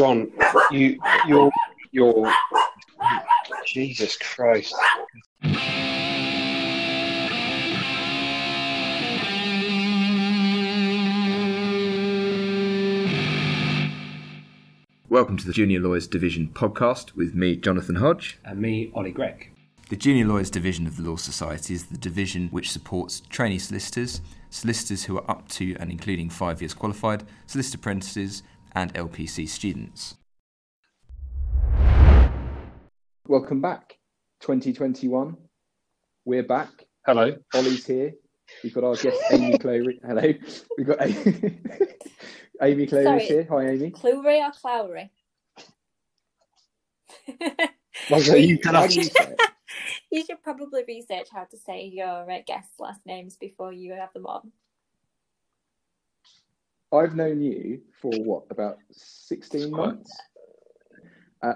John, you, you're, you're, Jesus Christ. Welcome to the Junior Lawyers Division podcast with me, Jonathan Hodge. And me, Ollie Gregg. The Junior Lawyers Division of the Law Society is the division which supports trainee solicitors, solicitors who are up to and including five years qualified, solicitor apprentices, and LPC students. Welcome back, 2021. We're back. Hello. Ollie's here. We've got our guest Amy Clowery. Hello. We've got Amy, Amy Clowery here. Hi, Amy. Clowry or Clowry? Well, so you tell How us. do you you should probably research how to say your uh, guests' last names before you have them on. I've known you for what, about 16 months? Uh,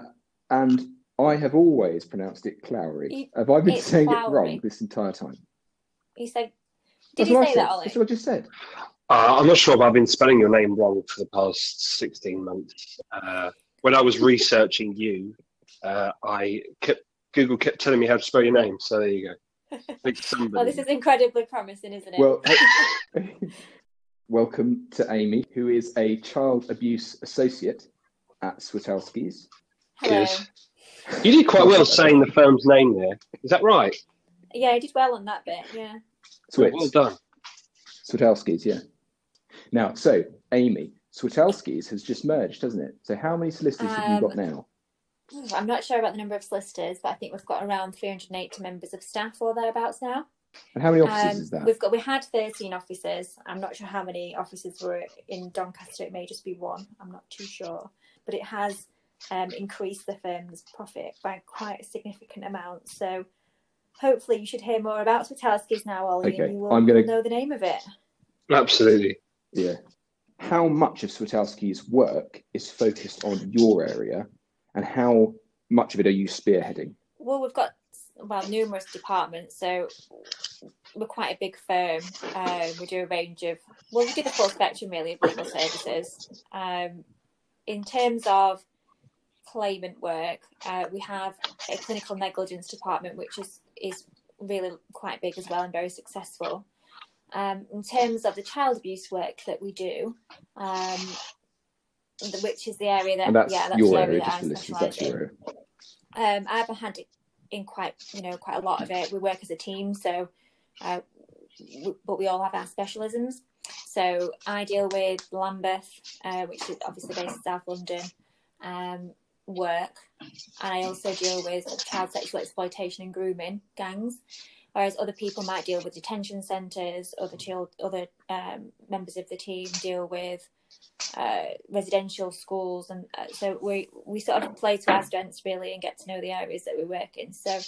and I have always pronounced it Clowry. You- Have I been it's saying it wrong this entire time? You said, That's did you I say said. that, Ollie? That's what I just said. Uh, I'm not sure if I've been spelling your name wrong for the past 16 months. Uh, when I was researching you, uh, I kept, Google kept telling me how to spell your name. So there you go. Well, this is incredibly promising, isn't it? Well, welcome to Amy, who is a child abuse associate at Switalski's. Hello. Yes. You did quite well saying the firm's name there. Is that right? Yeah, I did well on that bit. Yeah. Switz. Well done. Switalski's, yeah. Now, so Amy, Switalski's has just merged, hasn't it? So how many solicitors have you Um, got now? I'm not sure about the number of solicitors, but I think we've got around 380 members of staff or thereabouts now. And how many offices Um, is that? We've got we had 13 offices. I'm not sure how many offices were in Doncaster. It may just be one. I'm not too sure, but it has um, increased the firm's profit by quite a significant amount. So hopefully you should hear more about Switalski's now, Ollie, Okay, and you will I'm gonna- know the name of it. Absolutely. Yeah. How much of Switalski's work is focused on your area, and how much of it are you spearheading? Well, we've got well numerous departments, so we're quite a big firm. Um, we do a range of well, we do the full spectrum really of legal services. Um, in terms of claimant work, uh, we have a clinical negligence department, which is is really quite big as well and very successful. Um, in terms of the child abuse work that we do, um, which is the area that And that's yeah, that's your the area, that just I That's your area. um, I've a it in quite, you know, quite a lot of it. We work as a team, so, uh, w- but we all have our specialisms. So I deal with Lambeth, uh, which is obviously based in South London, um, work, and I also deal with child sexual exploitation and grooming gangs. Whereas other people might deal with detention centres, other child, other um, members of the team deal with uh, residential schools, and uh, so we we sort of play to our strengths really and get to know the areas that we work in. So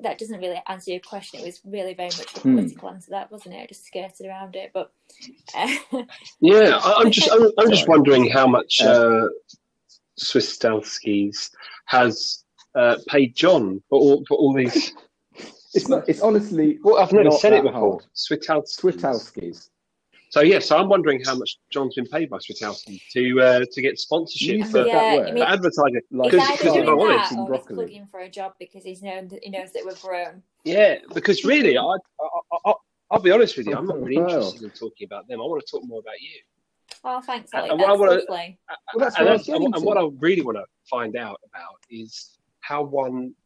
that doesn't really answer your question. It was really very much a Hmm. political answer, that wasn't it? I just skirted around it, but uh, Yeah, I, I'm just I'm, I'm just wondering how much uh, Swiss Stalskis has uh, paid John for all for all these. It's not. It's honestly Well, I've never not said it before. hard. Switalskis. Switalski's. So yeah, so I'm wondering how much John's been paid by Switalski to uh, to get sponsorship You for, Yeah, that I word. mean- for advertising. Like he's Because- either because if doing I'm that honest- in or he's broccoli. plugging for a job because he's known that he knows that we've grown. Yeah, because really, I, I, I I'll be honest with you, I'm not really interested in talking about them. I want to talk more about you. Oh, thanks, And Ollie. what I wanna- lovely. Well, that's and, what I and, and what I really want to find out about is how one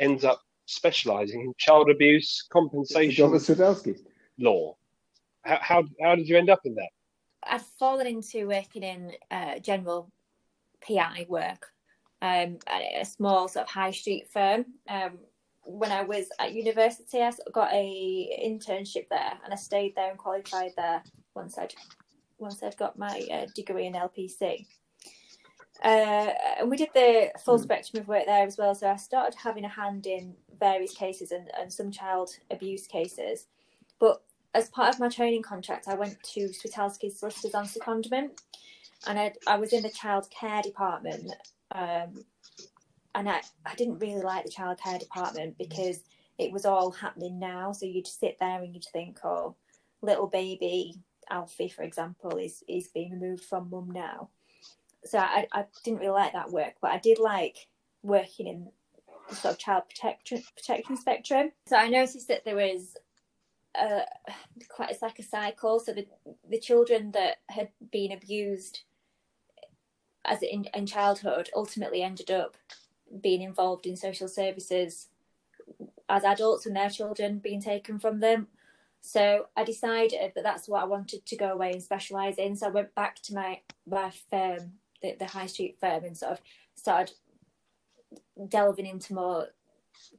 ends up specialising in child abuse compensation job of law. How, how how did you end up in that? I'd fallen into working in uh, general PI work um, at a small sort of high street firm. Um, when I was at university, I got a internship there, and I stayed there and qualified there once I'd once I'd got my uh, degree in LPC. Uh, and we did the full Hmm. spectrum of work there as well. So I started having a hand in various cases and, and some child abuse cases. But as part of my training contract, I went to Switalski's Solicitors on Secondment, and I, I was in the child care department. Um, and I, I didn't really like the child care department because it was all happening now. So you'd sit there and you'd think, oh, little baby Alfie, for example, is, is being removed from mum now. so I, I didn't really like that work, but I did like working in the sort of child protection protection spectrum. So I noticed that there was a, uh, quite it's like a cycle. So the the children that had been abused as in, in childhood ultimately ended up being involved in social services as adults when their children being taken from them. So I decided that that's what I wanted to go away and specialise in. So I went back to my my firm, the, the high street firm, and sort of started delving into more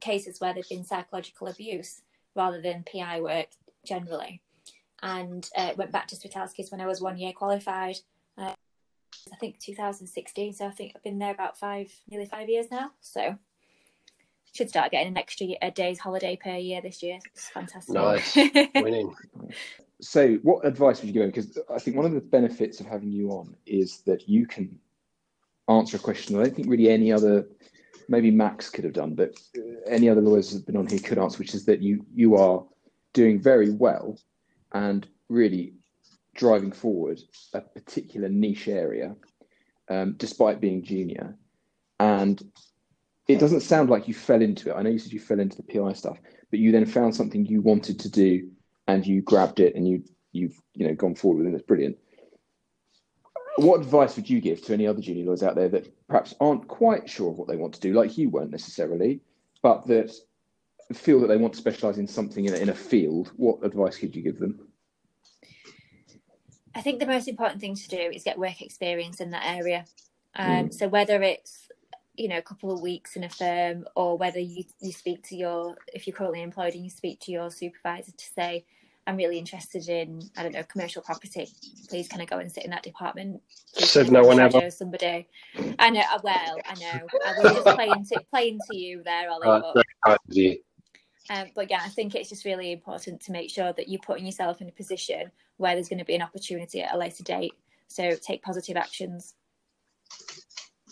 cases where there'd been psychological abuse rather than PI work generally. And uh, went back to Switalski's when I was one year qualified. Uh, I think 2016. So I think I've been there about five, nearly five years now. So should start getting an extra a day's holiday per year this year. It's fantastic. Nice. Winning. So, what advice would you give? Because I think one of the benefits of having you on is that you can answer a question I don't think really any other, maybe Max could have done, but any other lawyers that have been on here could answer, which is that you you are doing very well and really driving forward a particular niche area, um, despite being junior, and it doesn't sound like you fell into it. I know you said you fell into the PI stuff, but you then found something you wanted to do and you grabbed it and you you've you know gone forward with it. It's brilliant. What advice would you give to any other junior lawyers out there that perhaps aren't quite sure of what they want to do, like you weren't necessarily, but that feel that they want to specialise in something in a, in a field? What advice could you give them? I think the most important thing to do is get work experience in that area. Um, mm. So whether it's you know a couple of weeks in a firm or whether you, you speak to your if you're currently employed and you speak to your supervisor to say i'm really interested in i don't know commercial property. Please can i go and sit in that department? Please said no one ever. somebody. I know uh, well i know. I was just playing to playing to you there ollie uh, but, um, but yeah i think it's just really important to make sure that you're putting yourself in a position where there's going to be an opportunity at a later date. So take positive actions.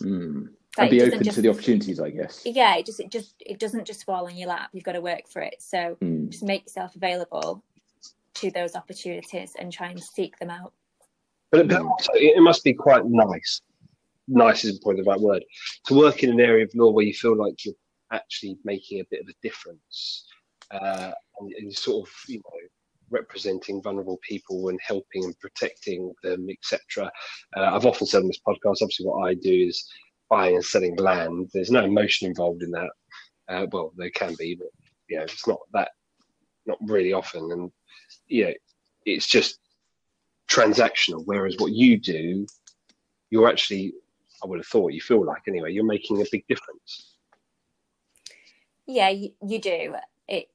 Mm and be open just, to the opportunities, I guess. Yeah, it just it just it doesn't just fall in your lap. You've got to work for it. So mm. just make yourself available to those opportunities and try and seek them out. But it, must be quite nice. Nice is probably the right word to work in an area of law where you feel like you're actually making a bit of a difference, uh, and, and sort of you know representing vulnerable people and helping and protecting them, etc. Uh, I've often said on this podcast, obviously, what I do is buying and selling land. There's no emotion involved in that. Uh, well, there can be, but you know, it's not that, not really often. And you know, it's just transactional. Whereas what you do, you're actually, I would have thought, you feel like anyway, you're making a big difference. Yeah, you, you do. It,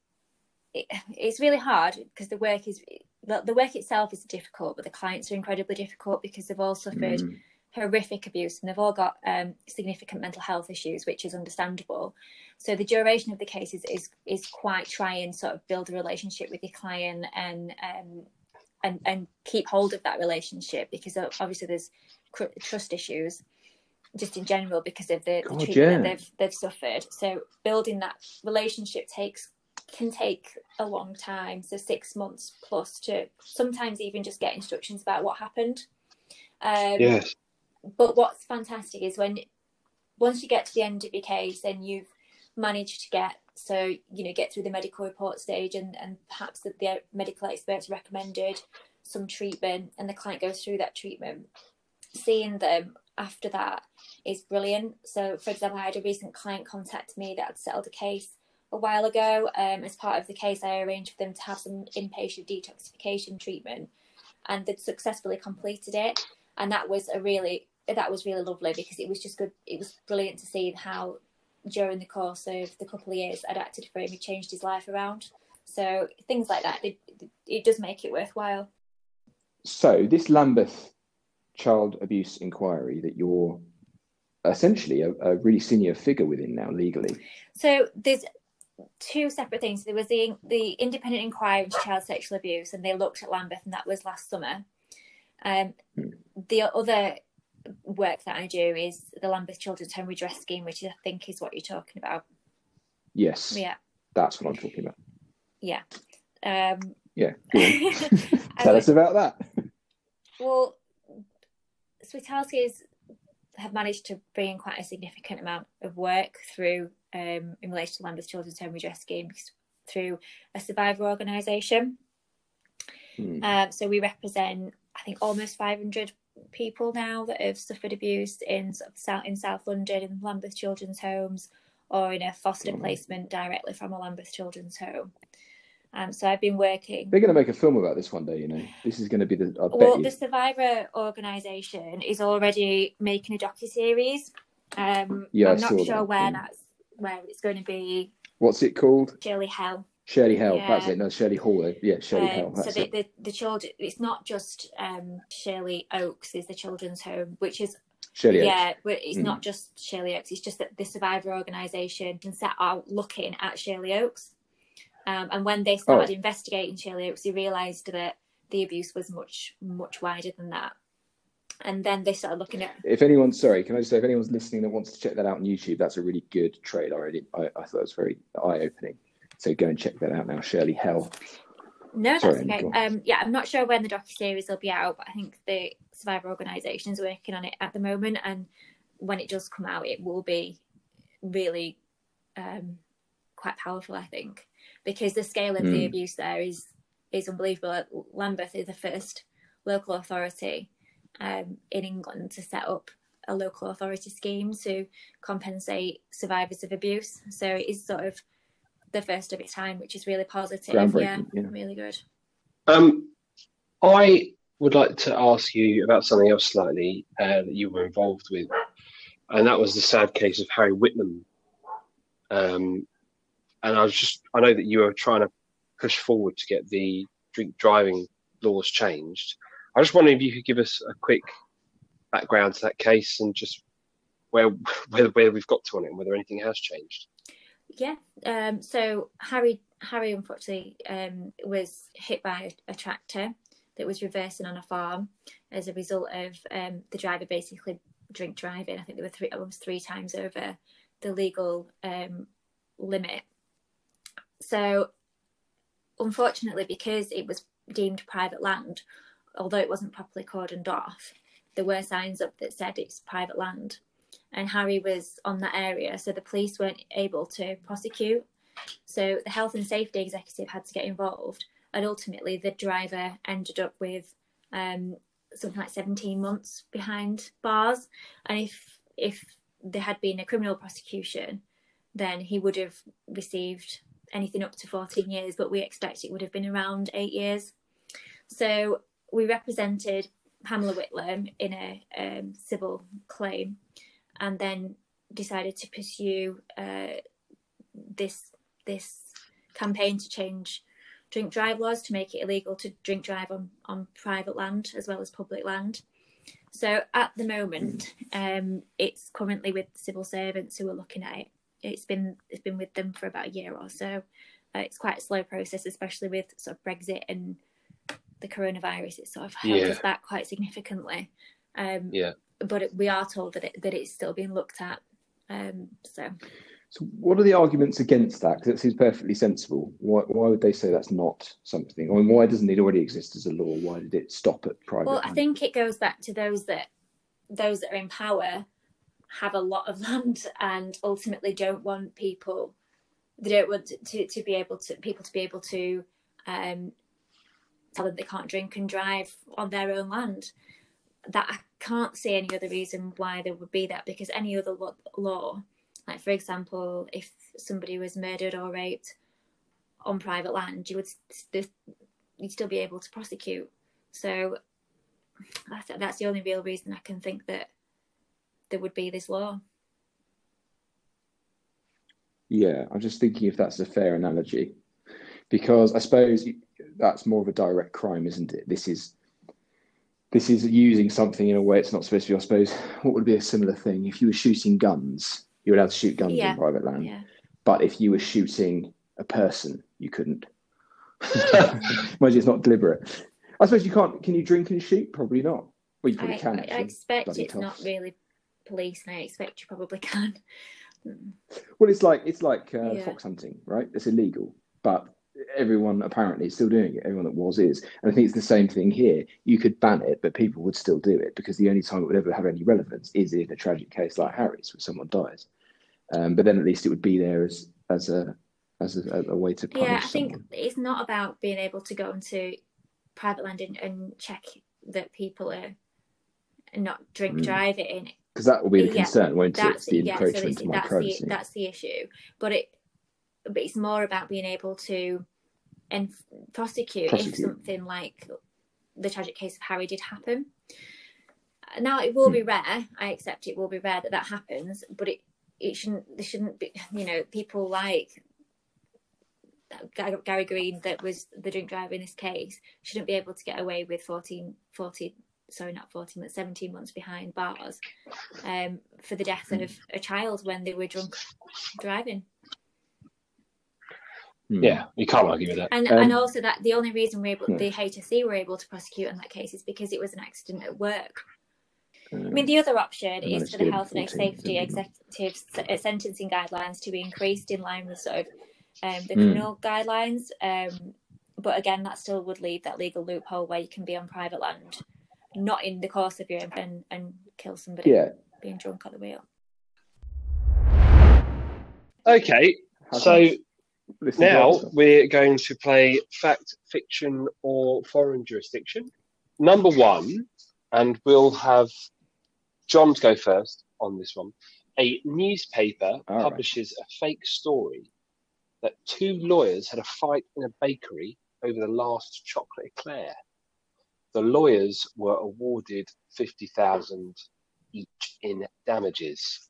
it it's really hard because the work is the, the work itself is difficult, but the clients are incredibly difficult because they've all suffered. Mm horrific abuse and they've all got um, significant mental health issues, which is understandable. So the duration of the case is is, is quite trying sort of build a relationship with your client and um, and and keep hold of that relationship because obviously there's trust issues just in general because of the, the treatment yeah. they've they've suffered. So building that relationship takes can take a long time, so six months plus to sometimes even just get instructions about what happened. Um, yes but what's fantastic is when once you get to the end of your case and you've managed to get so you know get through the medical report stage and and perhaps that the medical experts recommended some treatment and the client goes through that treatment. Seeing them after that is brilliant. So for example i had a recent client contact me that had settled a case a while ago um, as part of the case i arranged for them to have some inpatient detoxification treatment and they'd successfully completed it. And that was a really that was really lovely because it was just good. It was brilliant to see how during the course of the couple of years I'd acted for him, he changed his life around. So things like that, it, it does make it worthwhile. So this Lambeth child abuse inquiry that you're essentially a, a really senior figure within now legally. So there's two separate things. There was the the independent inquiry into child sexual abuse, and they looked at Lambeth, and that was last summer. Um, hmm. The other work that I do is the Lambeth Children's Home Redress Scheme, which I think is what you're talking about. Yes. Yeah. That's what I'm talking about. Yeah. Um, yeah. Tell us about that. Well, Switalski have managed to bring in quite a significant amount of work through um, in relation to Lambeth Children's Home Redress Scheme through a survivor organisation. Hmm. Um, so we represent, I think, almost 500 people now that have suffered abuse in sort of South, in South London in Lambeth Children's Homes or in a foster Hmm. placement directly from a Lambeth Children's Home. Um, so I've been working. They're going to make a film about this one day. You know, this is going to be the. I Well, you. the Survivor organisation is already making a docu series. Um, Yeah, I I'm not sure that, where yeah. that's where it's going to be. What's it called? Shirley Hell. Shirley Hell. Yeah. That's it. No, Shirley Hall. eh? Yeah, Shirley Um, Hell. so the, it. the the children, it's not just um, Shirley Oaks is the children's home, which is Shirley. Oaks. yeah, but it's Mm. not just Shirley Oaks. It's just that the Survivor organisation can set out looking at Shirley Oaks, um, and when they started Oh. investigating Shirley Oaks, they realised that the abuse was much much wider than that, and then they started looking at If anyone's sorry, can I just say if anyone's listening that wants to check that out on YouTube, that's a really good trailer. I, did, I, I thought it was very eye opening. So go and check that out now. Shirley Hell. No, that's Sorry, okay. Um, yeah, I'm not sure when the docu series will be out, but I think the Survivor organisation is working on it at the moment, and when it does come out, it will be really um, quite powerful. I think because the scale of the Mm. abuse there is is unbelievable. Lambeth is the first local authority um, in England to set up a local authority scheme to compensate survivors of abuse. So it is sort of the first of its time, which is really positive. Yeah, yeah. really good. Um, I would like to ask you about something else slightly uh, that you were involved with, and that was the sad case of Harry Whitlam. Um, and I was just, I know that you were trying to push forward to get the drink driving laws changed. I just wondering if you could give us a quick background to that case and just where where, where we've got to on it and whether anything has changed. Yeah. Um, so Harry Harry unfortunately um, was hit by a, a tractor that was reversing on a farm as a result of um, the driver basically drink driving. I think they were three almost three times over the legal um, limit. So unfortunately, because it was deemed private land, although it wasn't properly cordoned off, there were signs up that said it's private land and Harry was on that area, so the police weren't able to prosecute. So the health and safety executive had to get involved, and ultimately the driver ended up with um, something like 17 months behind bars. And if if there had been a criminal prosecution, then he would have received anything up to 14 years, but we expect it would have been around eight years. So we represented Pamela Whitlam in a um, civil claim and then decided to pursue uh, this this campaign to change drink drive laws to make it illegal to drink drive on, on private land as well as public land. So at the moment, um, it's currently with civil servants who are looking at it. It's been it's been with them for about a year or so. Uh, it's quite a slow process, especially with sort of Brexit and the coronavirus. It's sort of held Yeah. us back quite significantly. Um, Yeah. But it, we are told that it, that it's still being looked at. Um, so So, what are the arguments against that? Because it seems perfectly sensible. Why, why would they say that's not something? I mean, why doesn't it already exist as a law? Why did it stop at private? well, I think it goes back to those that those that are in power have a lot of land and ultimately don't want people they don't want to, to, to be able to people to be able to um, tell them they can't drink and drive on their own land. That can't see any other reason why there would be that because any other law, like for example, if somebody was murdered or raped on private land, you would st- you'd still be able to prosecute. So that's, that's the only real reason I can think that there would be this law. Yeah, I'm just thinking if that's a fair analogy, because I suppose that's more of a direct crime, isn't it? This is this is using something in a way it's not supposed to be. I suppose what would be a similar thing if you were shooting guns, you're allowed to shoot guns Yeah. in private land, Yeah. but if you were shooting a person, you couldn't. Imagine it's not deliberate. I suppose you can't. Can you drink and shoot? Probably not. Well, you probably I, can. I Actually. expect Bloody it's not really police, and I expect you probably can. Well, it's like it's like uh, Yeah. fox hunting, right? It's illegal, but everyone apparently is still doing it. Everyone that was is, and I think it's the same thing here. You could ban it, but people would still do it because the only time it would ever have any relevance is in a tragic case like Harry's, where someone dies. Um, but then at least it would be there as as a as a, a way to punish Yeah, I think it's not about being able to go into private land and, and check that people are not drink Mm. driving. because that will be the Yeah, concern, won't it? That's The yeah, so encroachment it's, my that's privacy. the that's the issue. But it but it's more about being able to and prosecute, if something like the tragic case of Harry did happen. Now it will Hmm. be rare. I accept it will be rare that that happens, but it it shouldn't. There shouldn't be. You know, people like Gary Green that was the drink driver in this case shouldn't be able to get away with 14, 14 sorry, not 14, but 17 months behind bars um, for the death of a child when they were drunk driving. Hmm. Yeah, you can't argue with that. And Um, and also that the only reason we're able, Yeah. the HSE were able to prosecute in that case is because it was an accident at work. Um, I mean, the other option And is for the health and safety executive uh, sentencing guidelines to be increased in line with sort of um, the Hmm. criminal guidelines. Um, but again, that still would leave that legal loophole where you can be on private land, not in the course of your and and kill somebody yeah. being drunk at the wheel. Okay, How so can- this is now we're going to play fact, fiction, or foreign jurisdiction. Number one, and we'll have John to go first on this one. A newspaper All right. publishes a fake story that two lawyers had a fight in a bakery over the last chocolate eclair. The lawyers were awarded fifty thousand each in damages.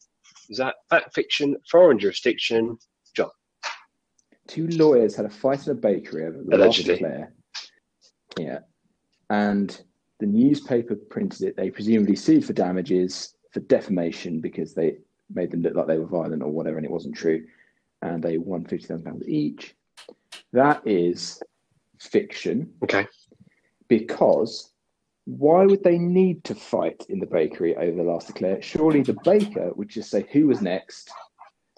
Is that fact, fiction, foreign jurisdiction? John. Two lawyers had a fight in a bakery over the Allegedly. last eclair. Yeah, and the newspaper printed it. They presumably sued for damages for defamation because they made them look like they were violent or whatever, and it wasn't true. And they won fifty thousand pounds each. That is fiction Okay. because why would they need to fight in the bakery over the last eclair? Surely the baker would just say who was next,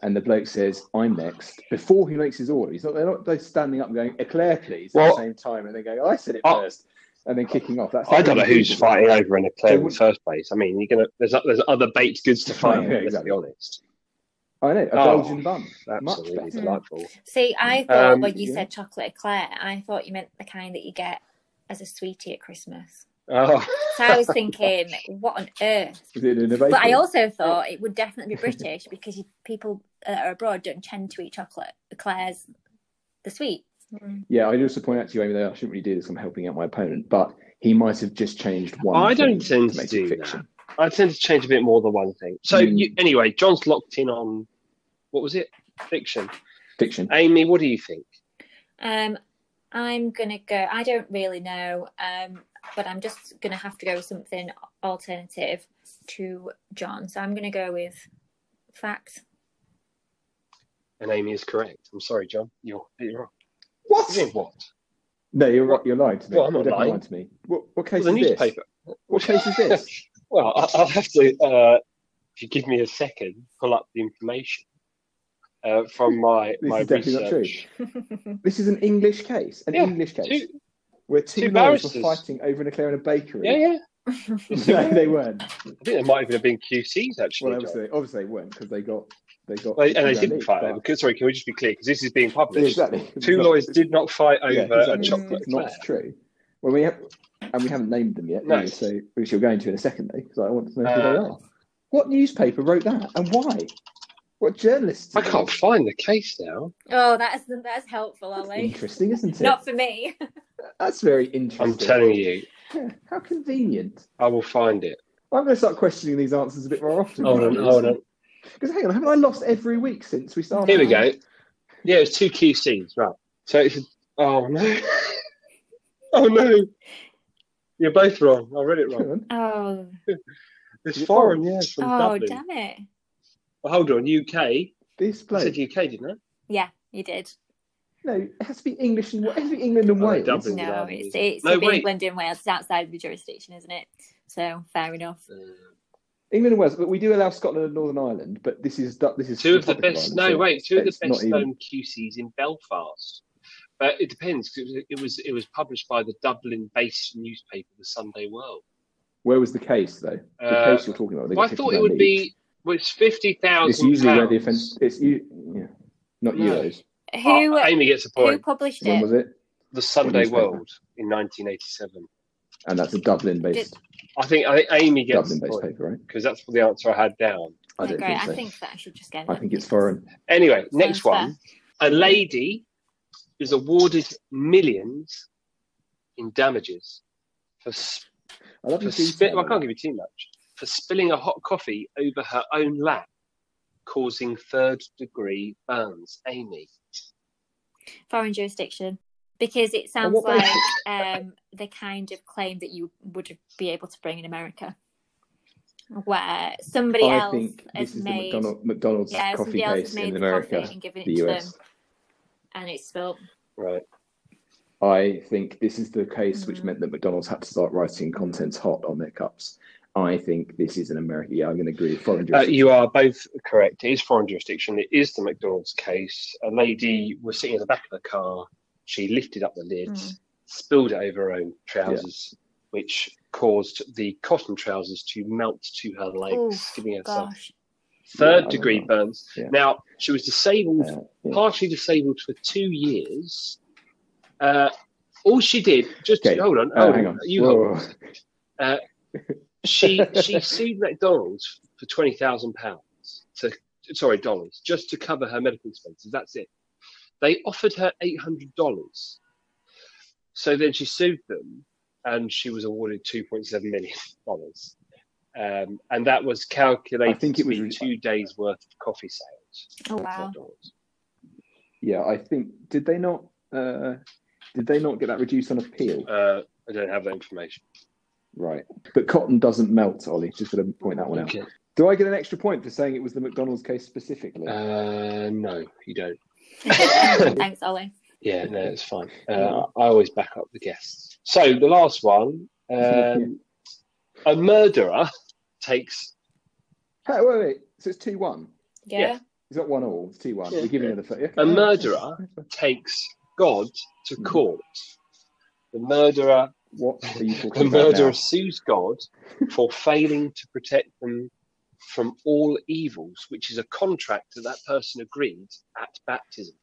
and the bloke says I'm next before he makes his order. He's not. They're not both standing up and going eclair, please, at the same time, and then going I said it Oh. first, and then kicking off. That's I don't know who's reasonable. fighting over an eclair So in the would- first place. I mean, you're gonna there's there's other baked goods to fight. Yeah, over, exactly. Let's be honest. I know a Oh, Belgian bun, much Absolutely better. delightful. See, I thought Um, when you yeah. said chocolate eclair, I thought you meant the kind that you get as a sweetie at Christmas. Oh, So I was thinking, what on earth? Is it in a bakery? But I also thought it would definitely be British because you, people that are abroad don't tend to eat chocolate eclairs, the sweet. Yeah, I just point out to you, Amy, that I shouldn't really do this. I'm helping out my opponent, but he might have just changed one. I don't tend to make it do fiction. I tend to change a bit more than one thing. So Mm. you, anyway, John's locked in on what was it? Fiction. Fiction. Amy, what do you think? Um, I'm gonna go. I don't really know, um, but I'm just gonna have to go with something alternative to John. So I'm gonna go with facts. And Amy is correct. I'm sorry, John. You're you're wrong. What? You mean what? No, you're right. You're lying to me. Well, I'm not You're lying. to me. What, what case Well, the is this? newspaper. What case is this? Well, I- I'll have to. Uh, if you give me a second, pull up the information uh, from my This my is definitely not true. research. This is an English case. An Yeah, English case. Two, where two, two lawyers were fighting over an eclair in a bakery. yeah, yeah. no, they weren't. I think there might even have been QCs actually. Well, John. obviously, obviously they weren't because they got they got. Well, and they didn't each, fight but- over. Because, sorry, can we just be clear? Because this is being Yeah, published. exactly. Two Not- lawyers did not fight over yeah, exactly. a chocolate It's not eclair. true. Well, we have, and we haven't named them yet, No. either, so which you're going to in a second, though, because I want to know who Uh, they are. What newspaper wrote that, and why? What journalists? I can't find the case now. oh, that's that's helpful, That's Ollie. interesting, isn't it? Not for me. That's very interesting. I'm telling you, Yeah, how convenient. I will find it. I'm going to start questioning these answers a bit more often. Hold on, hold on. Because hang on, haven't I lost every week since we started? Here we go. Yeah, it's two QCs, right? So it's oh no, oh no, you're both wrong. I read it Hang wrong. Oh, It's Is it foreign, foreign? yeah, from oh, Dublin. damn it. Well, hold on, UK. I This said. UK, didn't I? Yeah, you did. No, it has to be English and it has to be England and Oh, Wales. Dublin. No, Dublin, it's isn't it? it's No, no. England and Wales. It's outside of the jurisdiction, isn't it? So fair enough. Uh, England and Wales, but we do allow Scotland and Northern Ireland. But this is this is two of the best. Ireland, No, so wait, two of the it's not best even- known QCs in Belfast But it depends. 'cause It was, it was it was published by the Dublin-based newspaper, the Sunday World. Where was the case though? The Uh, case you're talking about. Well, I thought it would grand be each. Well, it's fifty It's thousand. usually where the offence. It's you. Yeah. Not No. euros. Who uh, uh, Amy gets a who published When it? was it? The Sunday newspaper? World in 1987. And that's a Dublin-based, I think I think Amy gets a Dublin-based paper, right? because that's the answer I had down. I don't Great. think so. I think that I should just get. I it. think it's foreign. Anyway, next Sounds one. A lady is awarded millions in damages for, sp- I love for your spi- detail. well, I can't give you too much for spilling a hot coffee over her own lap, causing third degree burns. Amy. foreign jurisdiction because it sounds like um, the kind of claim that you would be able to bring in America, where somebody I else think has this is the made McDonald, McDonald's yeah coffee else case made in the America, and given it the to US. them, and it's spilled. Right. I think this is the case which Mhm. meant that McDonald's had to start writing contents hot on their cups. I think this is an American. Yeah, I'm going to agree. Foreign Uh, you are both correct. It is foreign jurisdiction. It is the McDonald's case. A lady was sitting in the back of the car. She lifted up the lid, Mm. spilled it over her own trousers, which caused the cotton trousers to melt to her legs, Oof, giving herself Gosh, third yeah, degree know. burns. Yeah. Now, she was disabled, Uh, yeah. partially disabled for two years. Uh, all she did, just Okay, hold on, Uh, hold hang on, on. you Whoa, hold whoa, on. She she sued McDonald's for twenty thousand pounds to sorry dollars just to cover her medical expenses. That's it. They offered her eight hundred dollars. So then she sued them, and she was awarded two point seven million dollars. Um, and that was calculated I think it was be re- two days worth of coffee sales. oh wow, Yeah, I think did they not? Uh, did they not get that reduced on appeal? Uh, I don't have that information. Right, but cotton doesn't melt, Ollie. Just going to point that one out. Okay. Do I get an extra point for saying it was the McDonald's case specifically? Uh, no, you don't. thanks, Ollie. Yeah, no, it's fine. Uh, I always back up the guests. So the last one, um, a murderer takes. Hey, wait, wait. So it's two one. Yeah, Yeah. It's not one all. It's two one. Yeah. We're giving her the. Okay. A murderer takes God to court. The murderer, What are you the talking about murderer now? sues God for failing to protect them from all evils, which is a contract that that person agreed at baptism.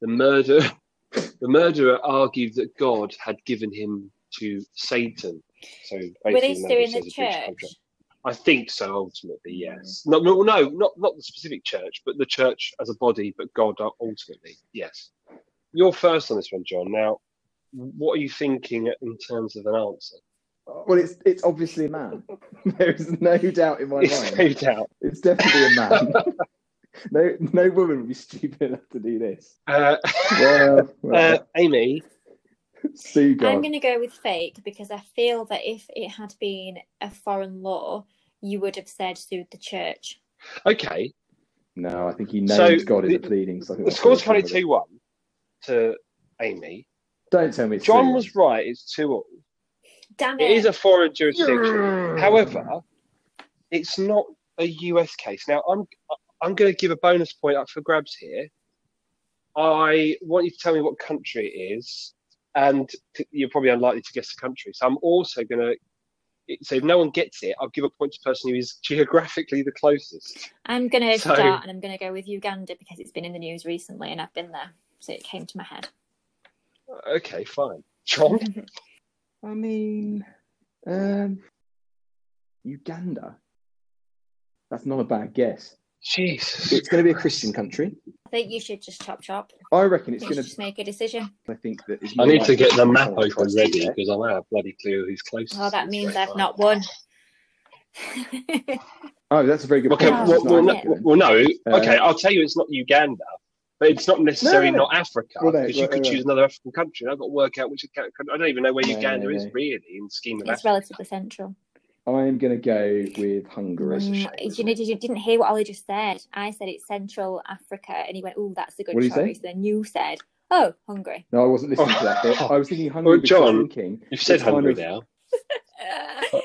The murder, the murderer argued that God had given him to Satan. So were they the murderer suing the says he breached church? I think so. Ultimately, yes. No, no, no, not not the specific church, but the church as a body, but God ultimately, yes. You're first on this one, John. Now, what are you thinking in terms of an answer? Well, it's it's obviously a man. there is no doubt in my It's mind. no doubt. It's definitely a man. no, no woman would be stupid enough to do this. Uh, Well, uh, Amy, Sue I'm going to go with fake because I feel that if it had been a foreign law, you would have said sued the church. okay. No, I think he knows So, God is the the- pleadings. I think The that's score's what it's 22 1 to Amy. Don't tell me it's John Sue. was right, it's 2 all. Damn it! It is a foreign jurisdiction. Hmm. However, it's not a US case. Now, I'm I'm going to give a bonus point up for grabs here. I want you to tell me what country it is, and t- you're probably unlikely to guess the country. So I'm also going to. So if no one gets it, I'll give a point to the person who is geographically the closest. I'm going to So- start and I'm going to go with Uganda because it's been in the news recently and I've been there, so it came to my head. Okay, fine. John, I mean, um, Uganda. That's not a bad guess. Jesus. It's going to be a Christian country. I think you should just chop chop. I reckon You it's should going to. just make a decision. I think that. it's I more need to likely get the be map someone open tries to ready get- because I don't have bloody clue who's closest. Oh, that means I've not won. Oh, that's a very good Okay, point. Well, well, no, damn well, no. Uh, Okay, I'll tell you, it's not Uganda, but it's not necessarily No, no, no. not Africa Well, no, because you could right, choose right. another African country. I've got to work out which country. I don't even know where No, Uganda no, is really in the scheme of it's Africa. relatively central. I am going to go with Hungary. Mm, you, know, you didn't hear what Ollie just said. I said it's Central Africa, and he went, "Oh, that's a good What did he say? choice." Then you said, "Oh, Hungary." No, I wasn't listening to that bit. I was thinking Hungary Well, because I was John, thinking You've said it's kind Hungary of- now.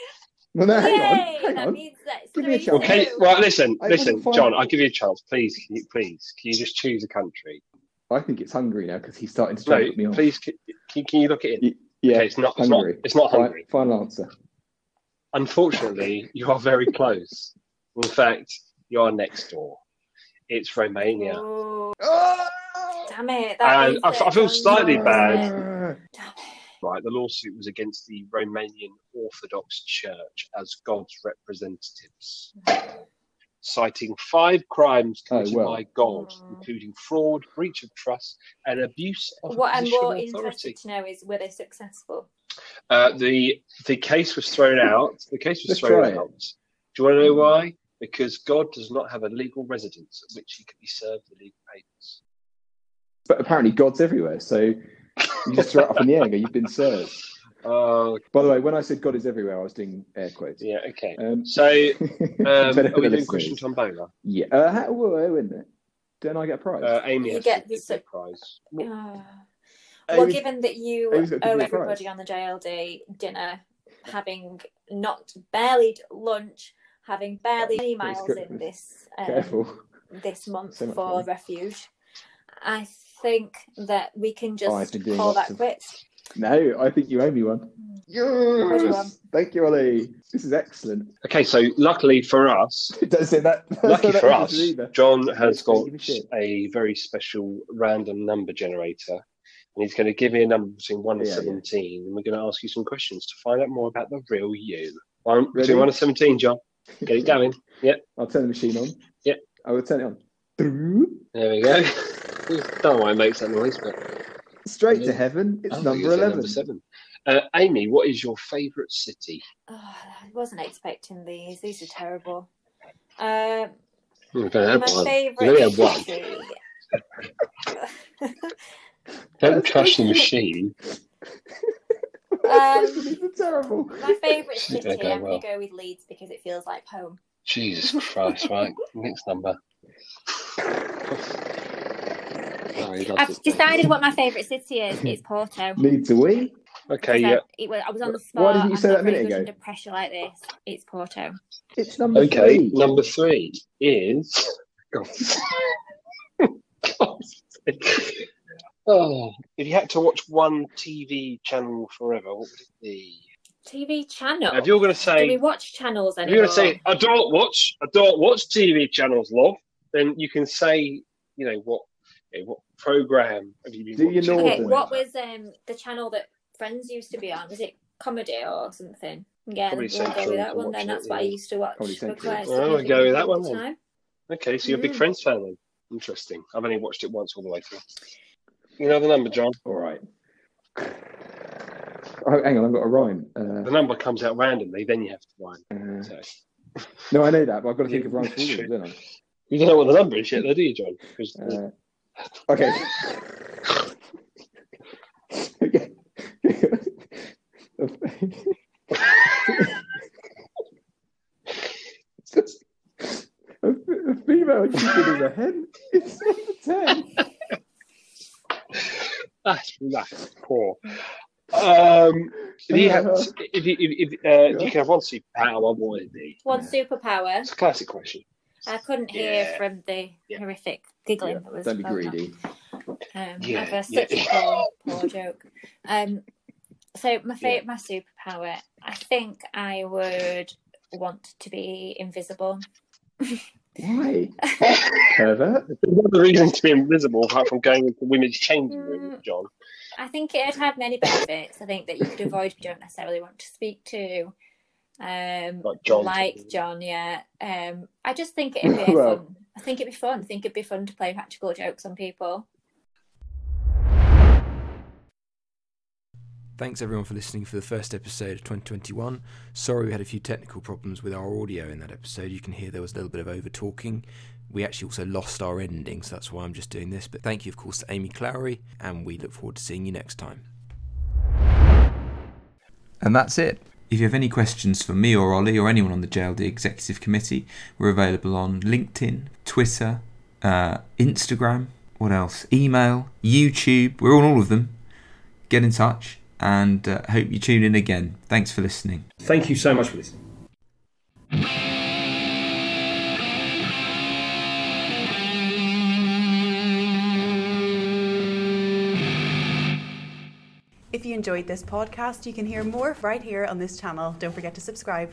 Well, no, hang Yay! on, hang that on. means that Give me a chance. Okay, two. well, listen, I listen, wasn't fine. John. I'll give you a chance, please. Can you, please, can you just choose a country? I think it's Hungary now because he's starting to try No, to put me on. please, can, can can you look at it in? Y- Yeah, Okay, it's not. It's not. Hungary. It's not Fi- Hungary. Final answer. Unfortunately, you are very close. In fact, you are next door. It's Romania. Oh, Ah! damn it! That And is I- it, I feel John. slightly bad. Ah. Damn it. Right, the lawsuit was against the Romanian Orthodox Church as God's representatives, citing five crimes Oh, committed well. by God, Mm. including fraud, breach of trust, and abuse of What I'm position more of authority. interested to know is were they successful? Uh, the the case was thrown out. The case was Let's thrown try out. Do you want to know why? Because God does not have a legal residence at which he can be served the legal papers. But apparently, God's everywhere. So you just throw it up in the air and go, "You've been served." Oh, By the way, when I said God is everywhere, I was doing air quotes. yeah, okay. Um, So, um, better are we doing question listeners. tombola? Yeah. Uh, how, whoa, whoa, isn't it? Don't I get a prize? Uh, Amy You has get to the give su- the prize. Ah. well, Amy's- given that you Amy's got to owe me a prize. everybody on the JLD dinner, having not barely lunch, having barely any That's miles good. in this um, Careful. this month So much for fun. refuge, I think that we can Oh, just been doing call that of- quits. No, I think you owe me one. What do you. Thank you, Ollie. This is excellent. Okay, so luckily for us, Don't say that. don't lucky say that for to us, either. John has got a very special random number generator, and he's going to give me a number between one and Yeah, yeah. seventeen, and we're going to ask you some questions to find out more about the real you. One, Ready? between one and seventeen, John. Get it going. Yep. I'll turn the machine on. Yep. I will turn it on. There we go. Don't know why it makes that noise, but Straight Yeah. to heaven. It's I number 11. Number seven. Uh, Amy, what is your favourite city? Oh, I wasn't expecting these. These are terrible. Don't have my favourite have one. city. Don't trust the machine. Um, These are terrible. My favourite city, Okay, I'm well. going to go with Leeds because it feels like home. Jesus Christ, right. Next number. Oh, I've decided what my favourite city is. It's Porto. Needs a wee. Okay, 'Cause I- yeah. it was, I was on the spot. Why didn't you I'm say that a minute ago? Under pressure like this, it's Porto. It's number Okay, three. number three is. God's God's oh, if you had to watch one TV channel forever, what would it be? TV channel. If you're going to Do we watch channels if you're going to say, I don't watch, I don't watch TV channels, love, then you can say, you know, what, you know, what program have you been Do you watching? know okay, what was um the channel that Friends used to be on? Was it comedy or something? Yeah, Probably we'll go with that one then. it, That's what I used to watch. Probably for Central. quite Oh, we'll go with that one then. Okay, so you're a big Mm. Friends fan then. Interesting. I've only watched it once all the way through. You know the number, John? All right. Oh, hang on, I've got a rhyme. The Uh, number comes out randomly, then you have to rhyme. uh, So. no, I know that, but I've got to think Yeah, of rhymes for that's all of them, don't You don't know what the number is yet, though, do you, John? 'Cause- I? Uh, okay. okay. a, a female chicken is a hen. It's number 10. that's, that's poor. Um, if you have, if you, if, if, uh, you can have one superpower, what would it be? One superpower. It's a classic question. I couldn't hear Yeah. from the Yeah. horrific giggling Yeah, that was Don't be greedy. Um, Yeah, I've a- yeah. such a poor, poor joke. Um, so my favorite, my superpower, I think I would want to be invisible. Why? Pervert? There's no other reason to be invisible apart from going into women's changing rooms, Mm. John. I think it'd have many benefits. I think that you could avoid who you don't necessarily want to speak to. Um, Like John. like John, yeah. Um, I just think it'd be Well- fun. I think it'd be fun. I think it'd be fun to play practical jokes on people. Thanks everyone for listening for the first episode of 2021. Sorry we had a few technical problems with our audio in that episode. You can hear there was a little bit of over talking. We actually also lost our ending, so that's why I'm just doing this. But thank you, of course, to Amy Clowry, and we look forward to seeing you next time. And that's it. If you have any questions for me or Ollie or anyone on the JLD Executive Committee, we're available on LinkedIn, Twitter, uh, Instagram, what else? Email, YouTube. We're on all of them. Get in touch and uh, hope you tune in again. Thanks for listening. Thank you so much for listening. If you enjoyed this podcast, you can hear more right here on this channel. Don't forget to subscribe.